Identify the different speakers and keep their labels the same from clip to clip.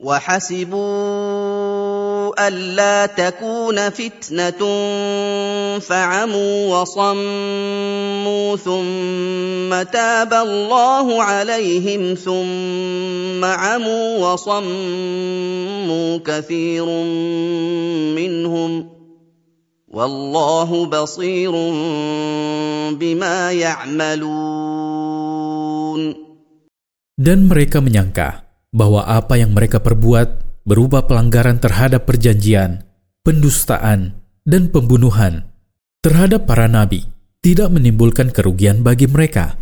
Speaker 1: وحسبوا ألا تكون فتنة فعموا وصموا ثم تاب الله عليهم ثم عموا وصموا كثير منهم والله بصير بما يعملون.
Speaker 2: Dan mereka menyangka bahwa apa yang mereka perbuat berupa pelanggaran terhadap perjanjian, pendustaan, dan pembunuhan terhadap para nabi tidak menimbulkan kerugian bagi mereka.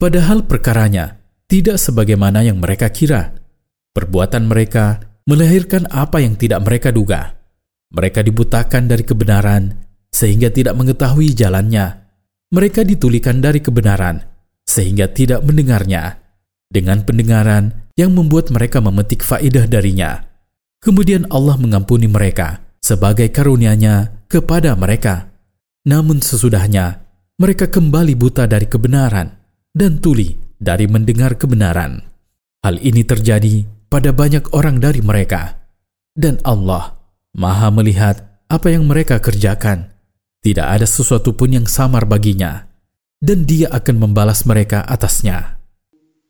Speaker 2: Padahal perkaranya tidak sebagaimana yang mereka kira. Perbuatan mereka melahirkan apa yang tidak mereka duga. Mereka dibutakan dari kebenaran sehingga tidak mengetahui jalannya. Mereka ditulikan dari kebenaran sehingga tidak mendengarnya. Dengan pendengaran, yang membuat mereka memetik faedah darinya. Kemudian Allah mengampuni mereka sebagai karunia-Nya kepada mereka. Namun sesudahnya, mereka kembali buta dari kebenaran dan tuli dari mendengar kebenaran. Hal ini terjadi pada banyak orang dari mereka. Dan Allah maha melihat apa yang mereka kerjakan. Tidak ada sesuatu pun yang samar baginya. Dan dia akan membalas mereka atasnya.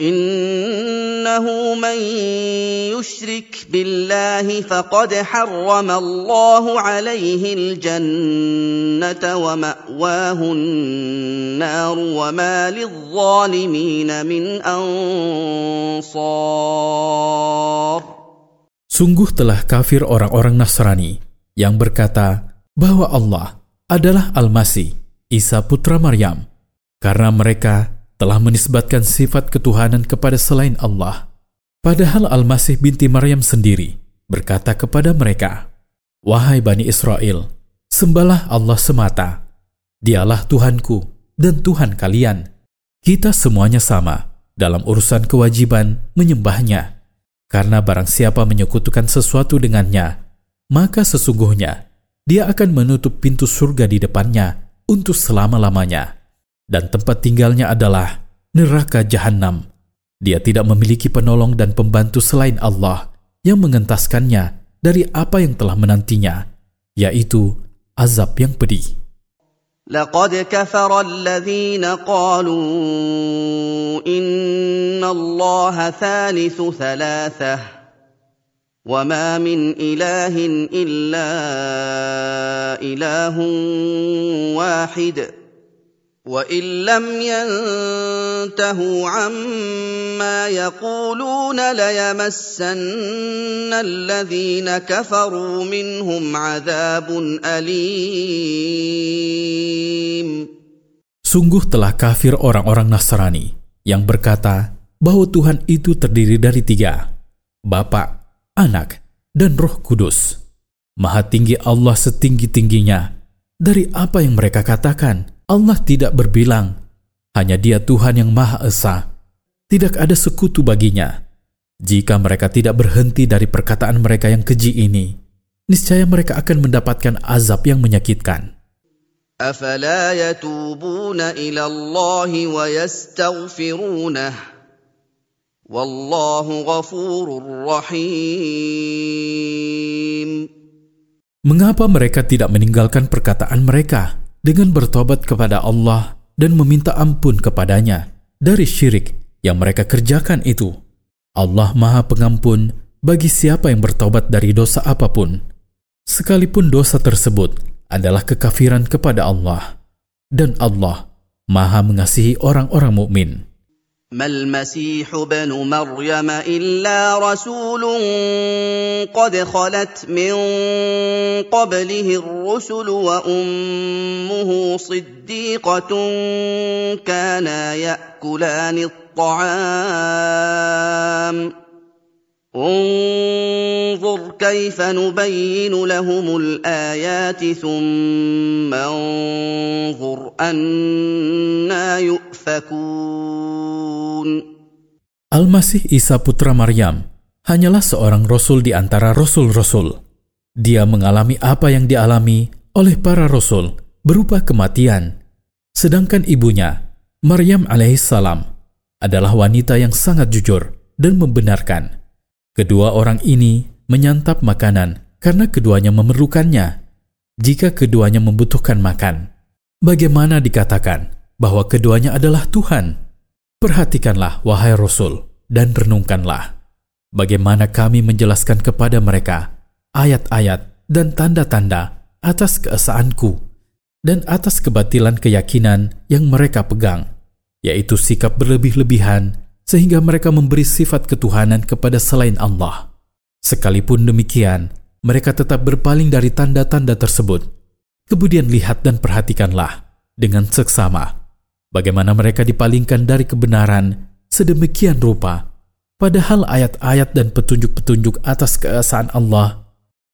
Speaker 1: انه من يشرك بالله فقد حرم الله عليه الجنه وماواه النار وما للظالمين من انصار
Speaker 2: Sungguh telah kafir orang-orang Nasrani yang berkata bahwa Allah adalah Al-Masih, Isa putra Maryam, karena mereka telah menisbatkan sifat ketuhanan kepada selain Allah. Padahal Al-Masih binti Maryam sendiri berkata kepada mereka, Wahai Bani Israel, sembahlah Allah semata. Dialah Tuhanku dan Tuhan kalian. Kita semuanya sama dalam urusan kewajiban menyembahnya. Karena barang siapa menyekutukan sesuatu dengannya, maka sesungguhnya dia akan menutup pintu surga di depannya untuk selama-lamanya dan tempat tinggalnya adalah neraka jahanam. Dia tidak memiliki penolong dan pembantu selain Allah yang mengentaskannya dari apa yang telah menantinya, yaitu azab yang pedih.
Speaker 1: لقد كفر الذين قالوا إن الله ثالث ثلاثة وما من إله إلا إله واحد وان لم ينتهوا عما يقولون ليمسن الذين كفروا منهم عذاب اليم
Speaker 2: Sungguh telah kafir orang-orang Nasrani yang berkata bahwa Tuhan itu terdiri dari tiga, Bapa, Anak, dan Roh Kudus. Maha tinggi Allah setinggi-tingginya dari apa yang mereka katakan Allah tidak berbilang, hanya dia Tuhan yang Maha Esa. Tidak ada sekutu baginya. Jika mereka tidak berhenti dari perkataan mereka yang keji ini, niscaya mereka akan mendapatkan azab yang menyakitkan.
Speaker 1: أفلا يتوبون إلى الله ويستغفرونه والله غفور رحيم
Speaker 2: Mengapa mereka tidak meninggalkan perkataan mereka dengan bertobat kepada Allah dan meminta ampun kepadanya dari syirik yang mereka kerjakan itu. Allah Maha Pengampun bagi siapa yang bertobat dari dosa apapun, sekalipun dosa tersebut adalah kekafiran kepada Allah, dan Allah Maha mengasihi orang-orang mukmin.
Speaker 1: ما المسيح ابن مريم الا رسول قد خلت من قبله الرسل وأمه صديقة كانا يأكلان الطعام. انظر كيف نبين لهم الآيات ثم انظر أنا يؤفكون.
Speaker 2: Al-Masih putra Maryam hanyalah seorang rasul di antara rasul-rasul. Dia mengalami apa yang dialami oleh para rasul berupa kematian. Sedangkan ibunya, Maryam alaihissalam, adalah wanita yang sangat jujur dan membenarkan. Kedua orang ini menyantap makanan karena keduanya memerlukannya. Jika keduanya membutuhkan makan, bagaimana dikatakan bahwa keduanya adalah Tuhan? Perhatikanlah, wahai Rasul, dan renungkanlah bagaimana kami menjelaskan kepada mereka ayat-ayat dan tanda-tanda atas keesaanku dan atas kebatilan keyakinan yang mereka pegang, yaitu sikap berlebih-lebihan sehingga mereka memberi sifat ketuhanan kepada selain Allah. Sekalipun demikian, mereka tetap berpaling dari tanda-tanda tersebut. Kemudian lihat dan perhatikanlah dengan seksama bagaimana mereka dipalingkan dari kebenaran sedemikian rupa, padahal ayat-ayat dan petunjuk-petunjuk atas keesaan Allah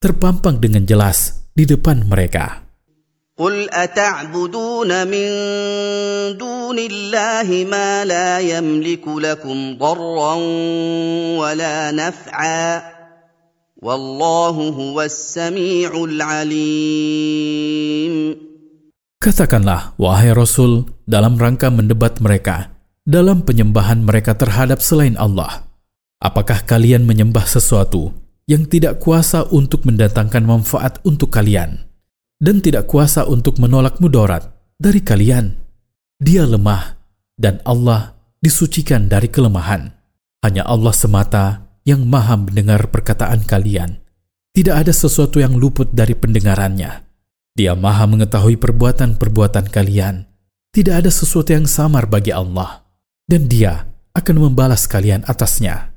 Speaker 2: terpampang dengan jelas di depan mereka.
Speaker 1: قل اتعبدون من دون الله ما لا يملك لكم ضرا ولا نفعا والله هو السميع العليم
Speaker 2: Katakanlah, wahai Rasul, dalam rangka mendebat mereka, dalam penyembahan mereka terhadap selain Allah. Apakah kalian menyembah sesuatu yang tidak kuasa untuk mendatangkan manfaat untuk kalian, dan tidak kuasa untuk menolak mudarat dari kalian? Dia lemah, dan Allah disucikan dari kelemahan. Hanya Allah semata yang maha mendengar perkataan kalian. Tidak ada sesuatu yang luput dari pendengarannya. Dia maha mengetahui perbuatan-perbuatan kalian. Tidak ada sesuatu yang samar bagi Allah. Dan dia akan membalas kalian atasnya.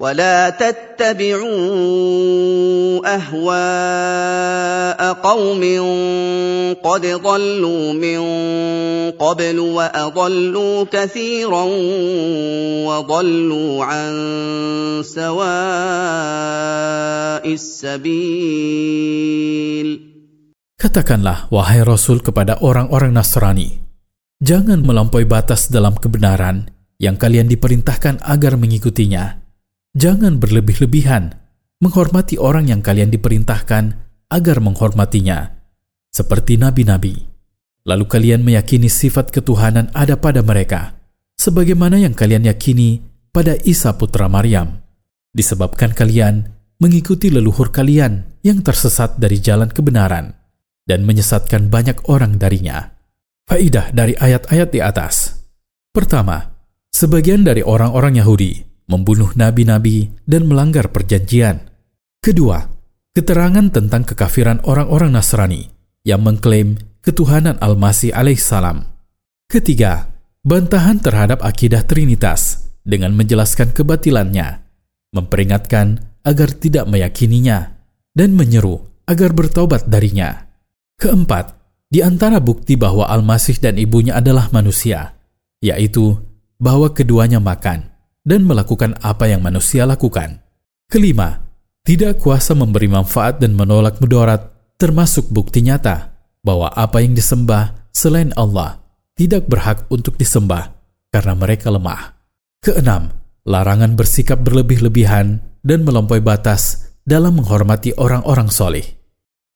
Speaker 1: ولا تتبعوا اهواء قوم قد ضلوا من قبل واضلوا كثيرا وضلوا عن سواء السبيل
Speaker 2: Katakanlah, wahai Rasul kepada orang-orang Nasrani, jangan melampaui batas dalam kebenaran yang kalian diperintahkan agar mengikutinya Jangan berlebih-lebihan menghormati orang yang kalian diperintahkan agar menghormatinya, seperti nabi-nabi. Lalu kalian meyakini sifat ketuhanan ada pada mereka, sebagaimana yang kalian yakini pada Isa putra Maryam, disebabkan kalian mengikuti leluhur kalian yang tersesat dari jalan kebenaran dan menyesatkan banyak orang darinya. Faidah dari ayat-ayat di atas. Pertama, sebagian dari orang-orang Yahudi membunuh nabi-nabi, dan melanggar perjanjian. Kedua, keterangan tentang kekafiran orang-orang Nasrani yang mengklaim ketuhanan Al-Masih alaihissalam. Ketiga, bantahan terhadap akidah Trinitas dengan menjelaskan kebatilannya, memperingatkan agar tidak meyakininya, dan menyeru agar bertobat darinya. Keempat, di antara bukti bahwa Al-Masih dan ibunya adalah manusia, yaitu bahwa keduanya makan, dan melakukan apa yang manusia lakukan. Kelima, tidak kuasa memberi manfaat dan menolak mudarat, termasuk bukti nyata bahwa apa yang disembah selain Allah tidak berhak untuk disembah karena mereka lemah. Keenam, larangan bersikap berlebih-lebihan dan melampaui batas dalam menghormati orang-orang soleh.